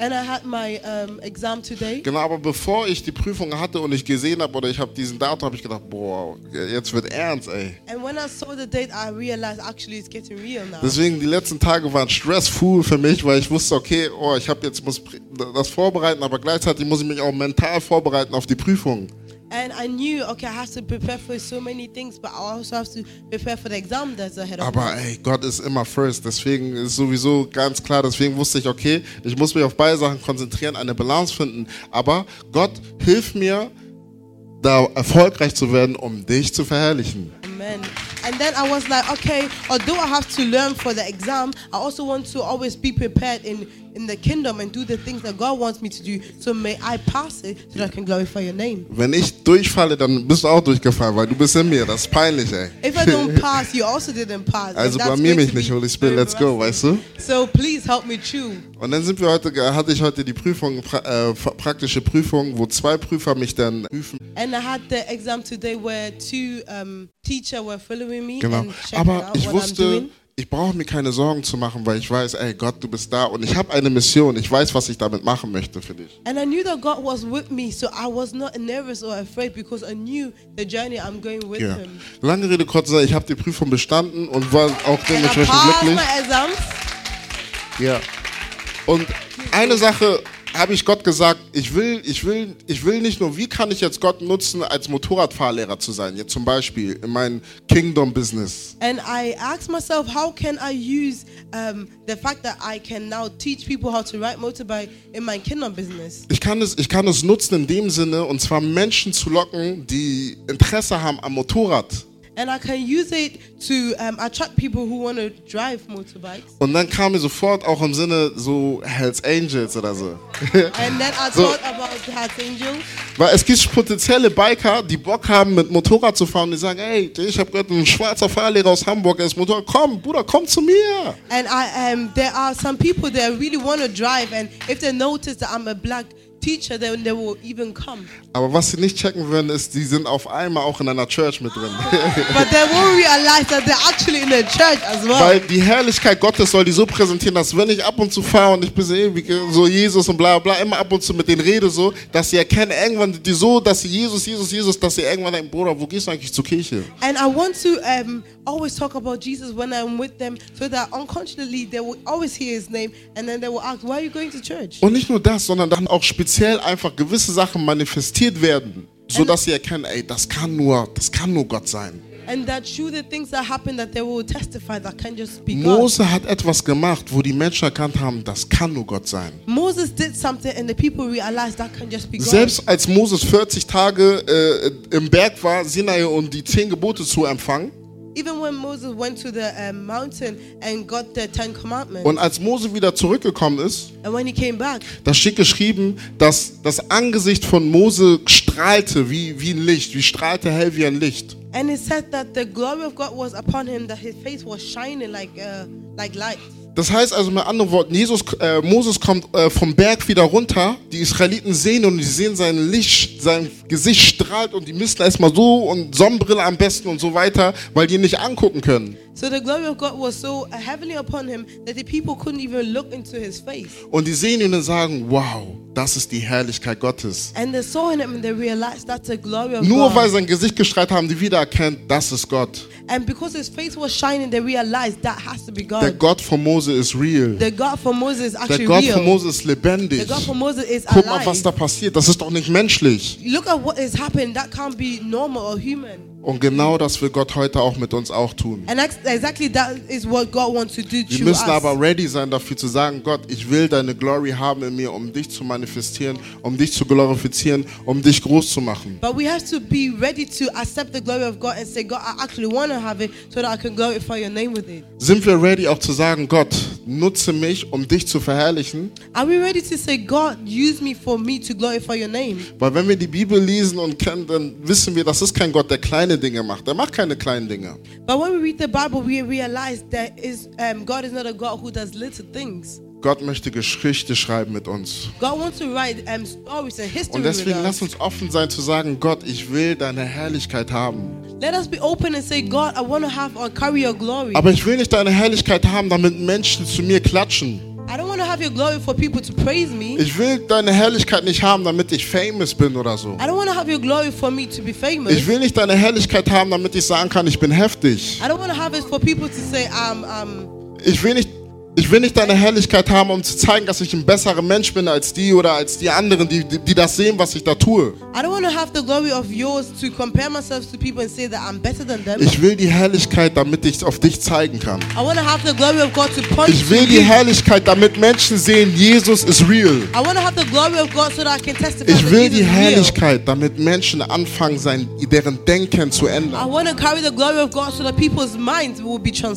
And I had my um, exam today. Genau, aber bevor ich die Prüfung hatte und ich gesehen habe oder ich habe diesen Datum, habe ich gedacht, boah, jetzt wird ernst, ey. And when I saw the date, I realized actually it's getting real now. Deswegen die letzten Tage waren stressful für mich, weil ich wusste, okay, oh, ich habe jetzt muss das vorbereiten, aber gleichzeitig muss ich mich auch mental vorbereiten auf die Prüfung. And I knew, okay, I have to prepare for so many things, but I also have to prepare for the exam that's ahead of Aber ey, Gott ist immer first. Deswegen ist sowieso ganz klar, deswegen wusste ich, okay, ich muss mich auf beide Sachen konzentrieren, eine Balance finden. Aber Gott hilft mir, da erfolgreich zu werden, um dich zu verherrlichen. Amen. And then I was like, okay, although I have to learn for the exam, I also want to always be prepared in, in the kingdom and do the things that God wants me to do. So may I pass it so that I can glorify your name. Wenn ich durchfalle, dann bist du auch durchgefallen, weil du bist in mir. Das ist peinlich, ey. If I don't *laughs* pass, you also didn't pass. Also blamier mich nicht, Holy Spirit, let's go, weißt du? So please help me chew. Und dann sind wir heute, hatte ich heute die Prüfung, äh, praktische Prüfung, wo zwei Prüfer mich dann prüfen. And I had the exam today where two um, teachers were following me Genau. and checking Aber out ich what I'm wusste, doing. Ich brauche mir keine Sorgen zu machen, weil ich weiß, ey Gott, du bist da und ich habe eine Mission. Ich weiß, was ich damit machen möchte für dich. And I knew that God was with me, so I was not nervous or afraid because I knew the journey I'm going with Ja. Him. Lange Rede, kurzer, ich habe die Prüfung bestanden und war auch dementsprechend glücklich. Ja. Und eine Sache habe ich Gott gesagt, ich will, ich will, ich will nicht nur, wie kann ich jetzt Gott nutzen, als Motorradfahrlehrer zu sein, jetzt zum Beispiel in meinem Kingdom-Business. And I asked myself, how can I use um, the fact that I can now teach people how to ride motorbike in my kingdom business? Ich kann, es, ich kann es nutzen in dem Sinne, und zwar Menschen zu locken, die Interesse haben am Motorrad. And I can use it to um, attract people who want to drive motorbikes. Und dann kam mir sofort auch im Sinne so Hells Angels oder so. *laughs* And then I So- thought about Heart Angels. Weil es gibt potenzielle Biker, die Bock haben, mit Motorrad zu fahren, die sagen, ey, ich habe gehört, ein schwarzer Fahrlehrer aus Hamburg, er ist Motorrad, komm, Bruder, komm zu mir. And I um, there are some people that really want to drive, and if they notice that I'm a black teacher, then they will even come. Aber was sie nicht checken würden, ist, die sind auf einmal auch in einer Church mit drin. *laughs* But they won't realize that they're actually in a church as well. Weil die Herrlichkeit Gottes soll die so präsentieren, dass wenn ich ab und zu fahre und ich bin so Jesus und bla bla, immer ab und zu mit denen rede so, dass sie erkennen, irgendwann die so, dass sie Jesus, Jesus, Jesus, dass sie irgendwann denken, Bruder, wo gehst du eigentlich zur Kirche? And I want to um, always talk about Jesus when I'm with them, so that unconsciously they will always hear His name, and then they will ask, "Why are you going to church?" Und nicht nur das, sondern dann auch speziell einfach gewisse Sachen manifestiert werden, sodass sie erkennen, ey, das kann nur, das kann nur Gott sein. Mose hat etwas gemacht, wo die Menschen erkannt haben, das kann nur Gott sein. Moses did something, and the people realized that can just be God. Selbst als Moses 40 Tage äh, im Berg war, Sinai, um die zehn Gebote zu empfangen, Even when Moses went to the mountain and got the Ten Commandments, und als Mose wieder zurückgekommen ist, and when he came back, da steht geschrieben, dass das Angesicht von Mose strahlte wie, wie ein Licht, wie strahlte hell wie ein Licht. and it said that the glory of God was upon him, that his face was shining like uh, like light. Das heißt also mit anderen Worten, Jesus, äh, Moses kommt äh, vom Berg wieder runter, die Israeliten sehen und die sehen sein Licht, sein Gesicht strahlt und die müssen erstmal so und Sonnenbrille am besten und so weiter, weil die ihn nicht angucken können. So the glory of God was so heavily upon him that the people couldn't even look into his face. Und die sehen ihn und sagen, wow, das ist die Herrlichkeit Gottes. And they saw him and they realized that's the glory of Nur God. weil sein Gesicht gestrahlt haben, die wiedererkennt, das ist Gott. and because his face was shining, they realized that has to be Der God. Gott von Mose ist real. The God for Moses is Der actually Gott real. von Mose ist lebendig. the God for Moses is Guck mal, was alive. da passiert. Das ist doch nicht menschlich. Look at what is happening. That can't be normal or human. Und genau das will Gott heute auch mit uns auch tun. And that's exactly that is what God wants to do Wir müssen us. aber ready sein dafür zu sagen, Gott, ich will deine Glory haben in mir, um dich zu manifestieren, um dich zu glorifizieren, um dich groß zu machen. But we have to be ready to accept the glory of God and say, God, I actually want to have it so that I can glorify your name with it. Sind wir ready auch zu sagen, Gott, nutze mich, um dich zu verherrlichen? Are we ready to say, God, use me for me to glorify your name? Weil wenn wir die Bibel lesen und kennen, dann wissen wir, das ist kein Gott, der kleine Dinge macht. Der macht keine kleinen Dinge. But when we read the Bible, we realize that is um, God is not a God who does little things. Gott möchte Geschichte schreiben mit uns. God wants to write um, stories and history Und deswegen lass uns offen sein zu sagen, Gott, ich will deine Herrlichkeit haben. Let us be open and say, God, I want to have or carry your glory. Aber ich will nicht deine Herrlichkeit haben, damit Menschen zu mir klatschen. I don't want to have your glory for people to praise me. Ich will deine Herrlichkeit nicht haben, damit ich famous bin oder so. I don't want to have your glory for me to be famous. Ich will nicht deine Herrlichkeit haben, damit ich sagen kann, ich bin heftig. I don't want to have it for people to say I'm Ich will nicht, ich will nicht deine Herrlichkeit haben, um zu zeigen, dass ich ein besserer Mensch bin als die oder als die anderen, die, die, die das sehen, was ich da tue. Ich will die Herrlichkeit, damit ich auf dich zeigen kann. Ich will die. Herrlichkeit, damit Menschen sehen, Jesus ist real. Ich will die. Herrlichkeit, damit Menschen anfangen, sein, deren Denken zu ändern.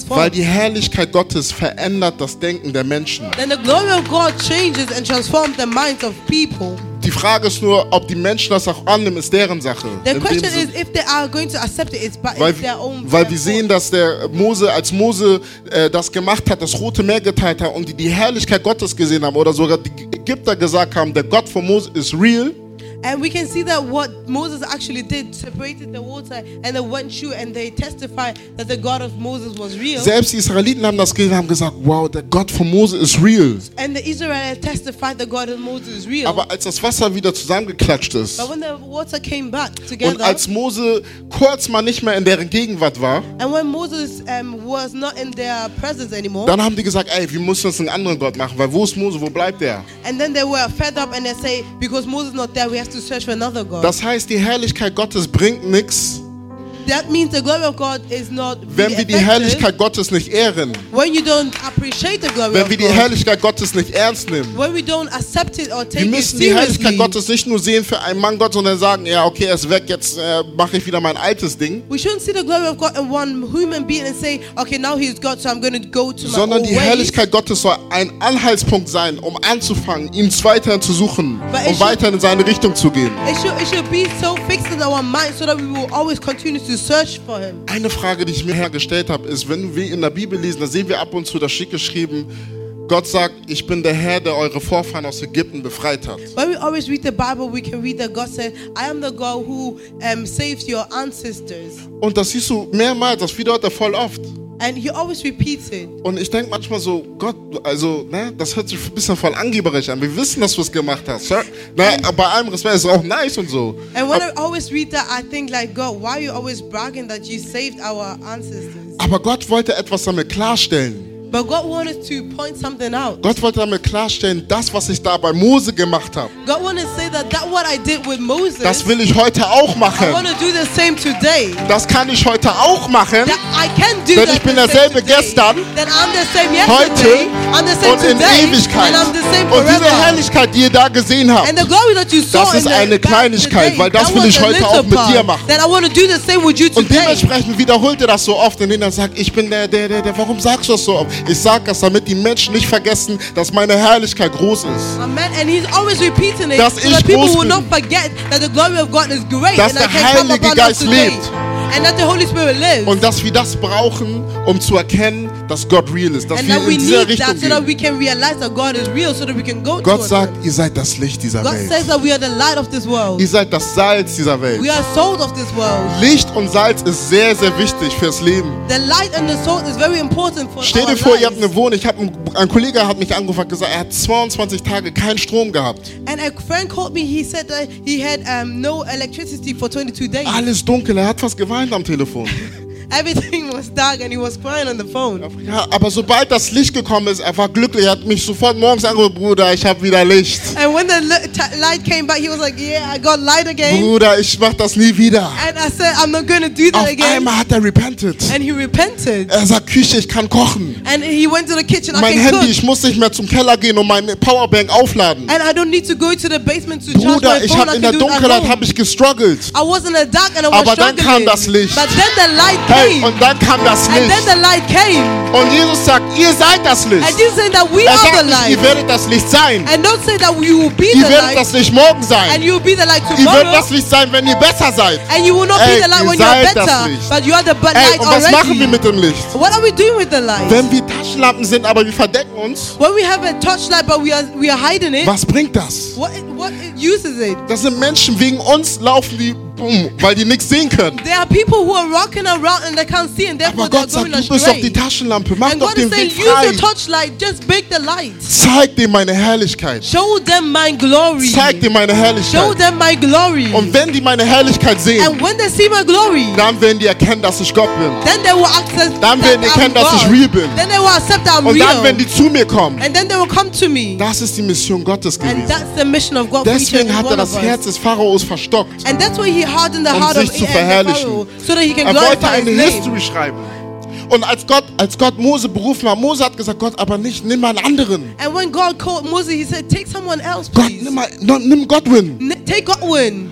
Weil die Herrlichkeit Gottes verändert das Denken der Menschen. Then the glory of God changes and transforms the minds of people. Die Frage ist nur, ob die Menschen das auch annehmen, ist deren Sache. The In dem question Sinn. is if they are going to accept it, it's, by, weil, it's their own. weil wir sehen, dass der Mose, als Mose äh, das gemacht hat, das Rote Meer geteilt hat und die die Herrlichkeit Gottes gesehen haben oder sogar die Ägypter gesagt haben, der Gott von Mose ist real, And we can see that what Moses actually did separated the water and they went through and they testified that the God of Moses was real. selbst die Israeliten haben das gesehen, haben gesagt, wow, der Gott von Mose ist real. And the Israelites testified that God of Moses is real. Aber als das Wasser wieder zusammengeklatscht ist but when the water came back und together, als Mose kurz mal nicht mehr in deren Gegenwart war, and when Moses um, was not in their presence anymore, dann haben die gesagt, ey, wir müssen uns einen anderen Gott machen, weil wo ist Mose, wo bleibt der? and then they were fed up and they say, because Moses not there, we have Das heißt, die Herrlichkeit Gottes bringt nichts, that means the glory of God is not wenn wir die Herrlichkeit Gottes nicht ehren, when you don't appreciate the glory wenn wir die. Herrlichkeit Gottes nicht ernst nehmen. when we don't accept it or take Wir it müssen die Herrlichkeit. Gottes nicht nur sehen für einen Mann Gottes und dann sagen, ja, okay, er ist weg, jetzt äh, mache ich wieder mein altes Ding. We shouldn't see the glory of God in one human being and say, okay, now he's God, so I'm going to go to my Sondern die. Herrlichkeit Gottes soll ein Anhaltspunkt sein, um anzufangen, ihn weiterhin zu suchen, But um weiterhin in seine Richtung zu gehen. It should, it should be so fixed in our mind so that we will always continue to search for him. Eine Frage, die ich mir hergestellt habe, ist, wenn wir in der Bibel lesen, da sehen wir ab und zu das schick geschrieben, Gott sagt, ich bin der Herr, der eure Vorfahren aus Ägypten befreit hat. When we always read the Bible, we can read that God said, I am the God who um, saves your ancestors. Und das siehst du mehrmals, das wiederholt er voll oft. And he always repeats it. Und ich denke manchmal so, Gott, also, ne, das hört sich ein bisschen voll angeberisch an. Wir wissen, dass du es gemacht hast. Ja? Ne, bei allem Respekt ist es auch nice und so. And when Ab- I always read that, I think like, God, why are you always bragging that you saved our ancestors? Aber Gott wollte etwas damit klarstellen. But God wanted to point something out. Gott wollte damit klarstellen, das, was ich da bei Mose gemacht habe, God wanted to say that that what I did with Moses, das will ich heute auch I machen. want to do the same today. Das kann ich heute auch machen. That I can do Denn that ich bin the same derselbe today. gestern, That I'm the same heute. I'm the same und in today. Ewigkeit. And I'm the same Und diese forever. Herrlichkeit, die ihr da gesehen habt, And the glory that you saw Das ist in the eine back Kleinigkeit, today, weil das that will was ich a heute little auch mit part dir machen. That I want to do the same with you Und today. dementsprechend wiederholt er das so oft, indem er sagt, ich bin der, der, der, der, warum sagst du das so oft? Ich sag das, damit die Menschen nicht vergessen, dass meine Herrlichkeit groß ist. Amen. And he's always repeating it Dass so ich groß bin. Dass der Heilige Geist lebt. And that the Holy Spirit lives. Und dass wir das brauchen, um zu erkennen, dass Gott real ist. Dass and wir that we in dieser need Richtung that so that gehen. we can realize that God is real so that we can go Gott sagt, him. ihr seid das Licht dieser God says Welt. that we are the light of this world. Ihr seid das Salz dieser Welt. We are salt of this world. Licht und Salz ist sehr, sehr wichtig fürs Leben. The light and the salt is very important for Stell dir vor, ihr habt eine Wohnung. Ich hab ein, Kollege hat mich angerufen und gesagt, er hat 22 Tage keinen Strom gehabt. And a friend called me. He said that he had um, no electricity for 22 days. Alles dunkel, er hat fast geweint am Telefon. *laughs* Everything was dark, and he was crying on the phone. Ja, aber sobald das Licht gekommen ist, er war glücklich. Er hat mich sofort morgens angerufen, Bruder, ich habe wieder Licht. And when the light came back, he was like, "Yeah, I got light again." Bruder, ich mach das nie wieder. And I said, "I'm not going to do that Auf again." einmal hat er repented. And he repented. Er sagt, Küche, ich kann kochen. And he went to the kitchen. I Mein can Handy, cook. ich muss nicht mehr zum Keller gehen und meine Powerbank aufladen. And I don't need to go to the basement to charge Bruder, my ich phone. habe I in der Dunkelheit habe ich gestruggelt. I was in the dark and I was Aber dann struggling. kam das Licht. But then the light Hey, came. und dann kam das and then Licht. the light came. Und Jesus sagt, ihr seid das Licht. And Jesus said that we Er are the nicht, light. ihr werdet das Licht sein. And don't say that you will be Ihr the werdet light. das Licht morgen And sein. you will be the light Ihr werdet tomorrow. das Licht sein, wenn ihr besser seid. And you will not Ey, be the light when you are seid das better. But you are the but Ey, light und was already. machen wir mit dem Licht? What are we doing with the light? Wenn wir Taschenlampen sind, aber wir verdecken uns, when we have a torchlight but we are we are hiding it, was bringt das? what what uses it? Das sind Menschen, wegen uns laufen die, bumm, weil die nichts sehen können. There are people who are walking around and they can't see and therefore Aber they're Gott sagt, going du bist doch astray. die Taschenlampe. Mach And doch God is den saying, Weg use frei. your torchlight, just make the light. Zeig dir meine Herrlichkeit. Show them my glory. Zeig dir meine Show Herrlichkeit. them my glory. Und wenn die meine Herrlichkeit sehen, And when they see my glory, dann werden die erkennen, dass ich Gott bin. then they will access Dann werden die erkennen, dass ich real bin. Then they will accept that I'm Und dann, wenn die zu mir kommen, and then they will come to me. das ist die Mission Gottes And gewesen. that's the mission of God and Deswegen hat er das. Herz des Pharaos verstockt. And that's why he hardened the Um heart sich of zu verherrlichen. So that he can Er wollte eine. History schreiben. Und als Gott, als Gott Mose berufen hat, Mose hat gesagt, Gott, aber nicht, nimm einen anderen. And when God called Moses, he said, "Take someone else, Gott, please. nimm, mal, nimm Godwin. N- take Godwin.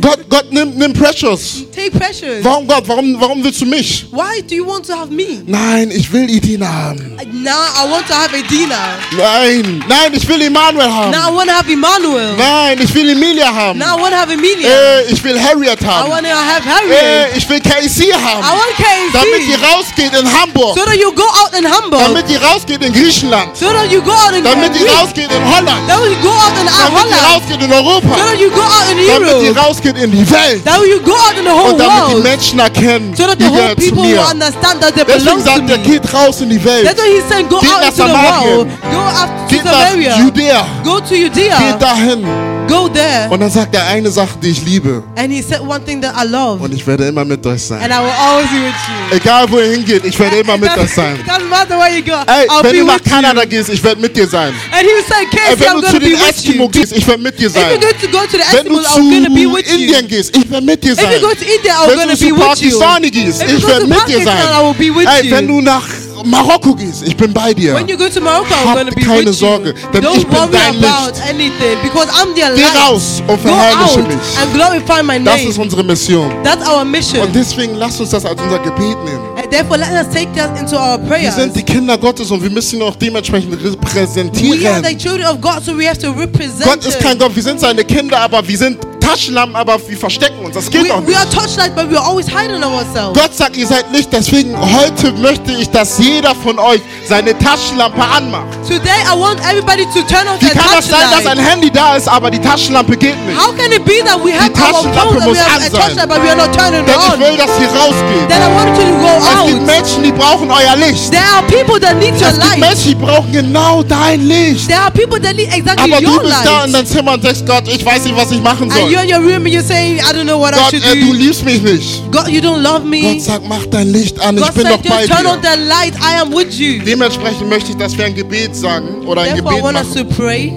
Gott, Gott, nimm, nimm Precious. Take Precious. Warum Gott? Warum, warum willst du mich? Why do you want to have me? Nein, ich will Idina haben. Now I want to have Edina. Nein, nein, ich will Emmanuel haben. Now I want to have Emmanuel. Nein, ich will Emilia haben. Now I want to have Emilia. Äh, ich will Harriet I haben. want to have Harriet. Äh, ich will KC I haben. want Damit die KC. rausgeht in Hamburg. So that you go out in Hamburg. Damit die rausgeht in Griechenland. So that you go out in Damit die Greece. rausgeht in Holland. That you go out in Damit die Holland. rausgeht in So Europa. that you go out in Damit die Europe. Rausgeht in die Welt. That you go out in the whole Und damit die world. Menschen erkennen, So that the whole people will understand that they Deswegen belong to sagt er, me. geht raus in die Welt. That's why he's saying, go Geht out into the world. Go out to Geht Samaria. Judäa. Go to Geht Judea. dahin. Go there. Und dann sagt er eine Sache, die ich liebe. And he said one thing that I love. Und ich werde immer mit euch sein. And I will always be with you. Egal wo ihr hingeht, ich werde immer It mit euch sein. It doesn't matter where you go. Ey, I'll wenn be du nach with you. Kanada gehst, ich werde mit dir sein. And he said, Ey, Casey, wenn I'm du going zu den Eskimo gehst, ich werde mit dir If sein. you're going to go to the Wenn du I'm be with you. Indien gehst, ich werde mit dir If sein. you go to India, I'm Wenn du zu. Pakistani gehst, ich go werde mit dir sein. Pakistan, I will be with Ey, wenn du nach Marokko gehst, ich bin bei dir. When you go to Morocco, I'm Hab going to be keine with Sorge, you. denn ich Don't bin worry dein about Licht. anything because I'm their Geh light. raus und Go verherrliche out mich. and glorify my Das name. ist unsere Mission. That's our mission. Und deswegen lass uns das als unser Gebet nehmen. And therefore, let us take that into our Wir prayers. sind die Kinder Gottes und wir müssen ihn auch dementsprechend We are repräsentieren. the children of God, so we have to represent Gott ist Him. kein Gott, wir sind seine Kinder, aber wir sind Taschenlampen, aber wir verstecken uns. Das geht We, doch we nicht. are but we are always hiding ourselves. Gott sagt, ihr seid Licht, deswegen heute möchte ich, dass jeder von euch seine Taschenlampe anmacht. Today, I want everybody to turn on Wie kann das sein, dass ein. Handy da ist, aber die Taschenlampe geht nicht? How can it be that we have Die Taschenlampe we muss an sein. touchlight, but we are not turning it Denn ich will, dass ihr rausgeht. Then I want you to go Es gibt. Menschen, die brauchen euer Licht. There are people that need your Es gibt. Menschen, die brauchen genau dein Licht. There are people that need exactly Aber du your bist da in light. dein Zimmer und denkst, Gott, ich weiß nicht, was ich machen soll. You're in your room and you're saying, I don't know what I Gott, should äh, du do. liebst mich nicht. God, you don't love me. Gott sagt, mach dein Licht an, ich God bin said, doch bei turn on dir. the light. I am with you. Dementsprechend möchte ich, dass wir ein Gebet sagen oder ein Therefore, I Gebet want us machen. to pray.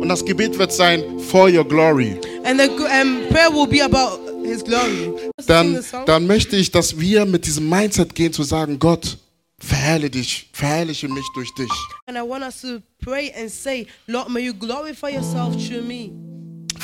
Und das Gebet wird sein, for your glory. And the um, prayer will be about His glory. Dann, dann möchte ich, dass wir mit diesem Mindset gehen, zu sagen, Gott, verherrliche dich, verherrliche mich durch dich. And I want us to pray and say, Lord, may you glorify yourself through me.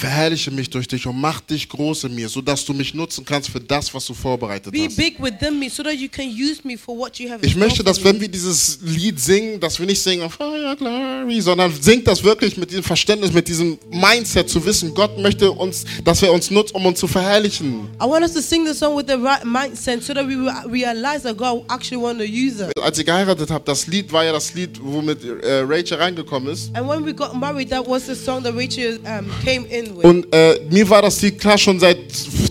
Verherrliche mich durch dich und mach dich groß in mir, sodass du mich nutzen kannst für das, was du vorbereitet Be hast. big within me so that you can use me for what you have in Ich möchte, dass wenn wir dieses Lied singen, dass wir nicht singen your glory, sondern singt das wirklich mit diesem Verständnis, mit diesem Mindset zu wissen, Gott möchte uns, dass er uns nutzt, um uns zu verherrlichen. I want us to sing the song with the right mindset so that we will realize that God actually want to use us. Als ich geheiratet habe, das Lied war ja das Lied, womit äh, Rachel reingekommen ist. And when we got married, that was the song that Rachel um, came in. Und äh, mir war das Lied klar schon seit,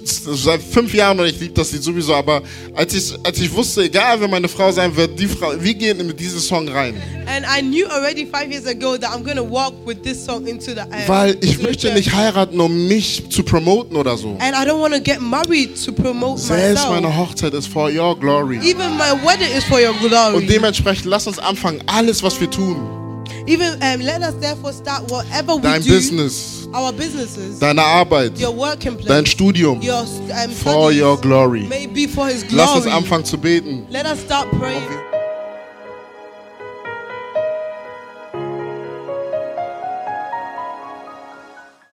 seit fünf Jahren und ich liebe das Lied sowieso, aber als ich, als ich wusste, egal wer meine Frau sein wird, die Frau, wir gehen mit diesem Song rein. And I knew already five years ago that I'm going to walk with this song into the Weil ich möchte nicht heiraten, um mich zu promoten oder so. And I don't want to get married to promote Selbst meine Hochzeit ist for your glory. Even my wedding is for your Und glory. dementsprechend lass uns anfangen, alles was wir tun, Even um, let us therefore start whatever we dein do, Business, our businesses, deine Arbeit, your working place, dein Studium, your um, for your glory. may be for His Lass uns glory. anfangen zu beten. Let us start praying.